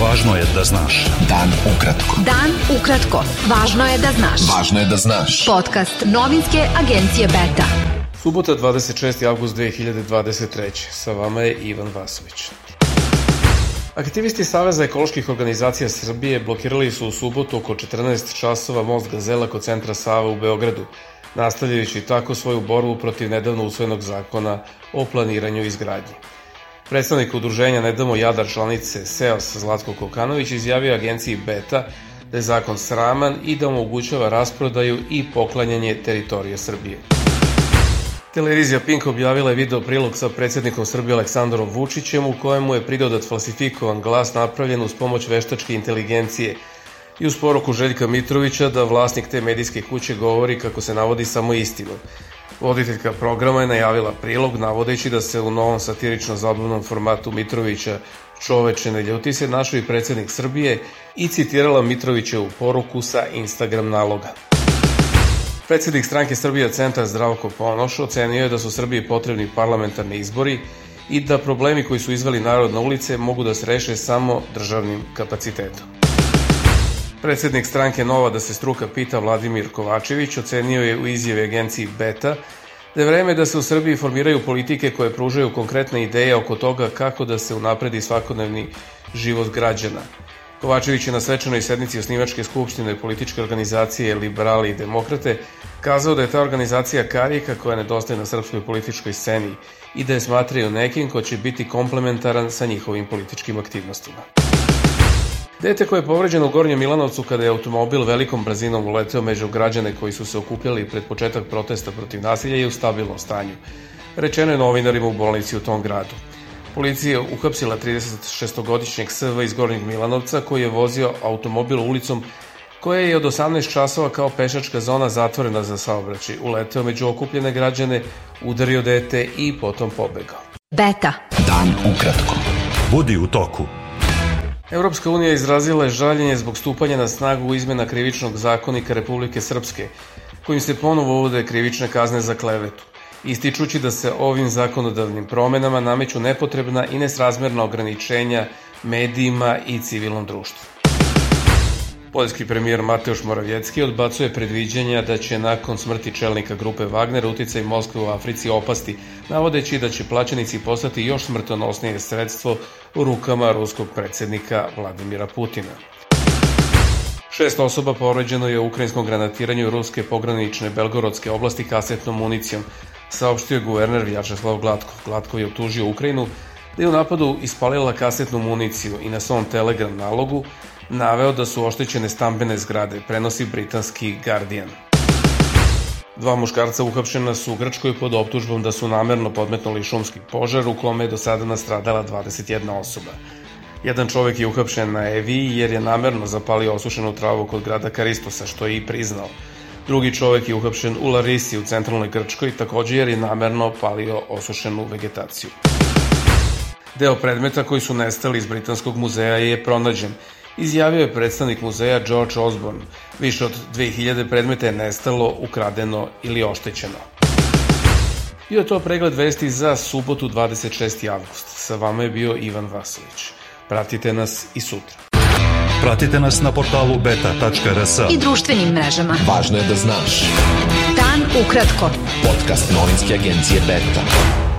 Važno je da znaš. Dan ukratko. Dan ukratko. Važno je da znaš. Važno je da znaš. Podcast novinske agencije Beta. Subota 26. avgust 2023. Sa vama je Ivan Vasović. Aktivisti Saveza ekoloških organizacija Srbije blokirali su u subotu oko 14 časova most Gazela kod centra Sava u Beogradu, nastavljajući tako svoju borbu protiv nedavno usvojenog zakona o planiranju i izgradnji. Predstavnik udruženja Ne damo Jadar članice SEOS Zlatko Kokanović izjavio agenciji Beta da je zakon sraman i da omogućava rasprodaju i poklanjanje teritorije Srbije. Televizija Pink objavila je video prilog sa predsjednikom Srbije Aleksandrom Vučićem u kojemu je pridodat falsifikovan glas napravljen uz pomoć veštačke inteligencije i uz poruku Željka Mitrovića da vlasnik te medijske kuće govori kako se navodi samo istinu. Voditeljka programa je najavila prilog navodeći da se u novom satirično zabavnom formatu Mitrovića Čoveče ne ljuti se našao i predsednik Srbije i citirala Mitrovićevu poruku sa Instagram naloga. Predsednik stranke Srbija Centar Zdravko Ponoš ocenio je da su Srbiji potrebni parlamentarni izbori i da problemi koji su izveli narod na ulice mogu da se reše samo državnim kapacitetom. Predsednik stranke Nova da se struka pita Vladimir Kovačević ocenio je u izjave agenciji Beta da je vreme da se u Srbiji formiraju politike koje pružaju konkretne ideje oko toga kako da se unapredi svakodnevni život građana. Kovačević je na svečanoj sednici osnivačke skupštine političke organizacije Liberali i Demokrate kazao da je ta organizacija karika koja nedostaje na srpskoj političkoj sceni i da je smatraju nekim ko će biti komplementaran sa njihovim političkim aktivnostima. Dete koje je povređeno u Gornjem Milanovcu kada je automobil velikom brzinom uleteo među građane koji su se okupljali pred početak protesta protiv nasilja je u stabilnom stanju. Rečeno je novinarima u bolnici u tom gradu. Policija je uhapsila 36-godišnjeg SV iz Gornjeg Milanovca koji je vozio automobil ulicom koja je od 18 časova kao pešačka zona zatvorena za saobraćaj. Uleteo među okupljene građane, udario dete i potom pobegao. Beta. Dan ukratko. Budi u toku. Evropska unija izrazila je žaljenje zbog stupanja na snagu izmena krivičnog zakonika Republike Srpske, kojim se ponovo uvode krivične kazne za klevetu, ističući da se ovim zakonodavnim promenama nameću nepotrebna i nesrazmerna ograničenja medijima i civilnom društvu. Poljski premijer Mateusz Moravjecki odbacuje predviđanja da će nakon smrti čelnika grupe Wagner uticaj Moskve u Africi opasti, navodeći da će plaćenici postati još smrtonosnije sredstvo u rukama ruskog predsednika Vladimira Putina. Šest osoba povređeno je u ukrajinskom granatiranju ruske pogranične Belgorodske oblasti kasetnom municijom, saopštio je guverner Vjačeslav Glatko. Glatko je utužio Ukrajinu da je u napadu ispalila kasetnu municiju i na svom telegram nalogu naveo da su oštećene stambene zgrade, prenosi britanski Guardian. Dva muškarca uhapšena su u Grčkoj pod optužbom da su namerno podmetnuli šumski požar u kome je do sada nastradala 21 osoba. Jedan čovek je uhapšen na Eviji jer je namerno zapalio osušenu travu kod grada Karistosa, što je i priznao. Drugi čovek je uhapšen u Larisi u centralnoj Grčkoj, takođe jer je namerno palio osušenu vegetaciju. Deo predmeta koji su nestali iz Britanskog muzeja je pronađen izjavio je predstavnik muzeja George Osborne. Više od 2000 predmeta je nestalo, ukradeno ili oštećeno. Bio je to pregled vesti za subotu 26. avgust. Sa vama je bio Ivan Vasović. Pratite nas i sutra. Pratite nas na portalu beta.rs I društvenim mrežama. Važno je da znaš. Dan ukratko. Podcast novinske agencije Beta.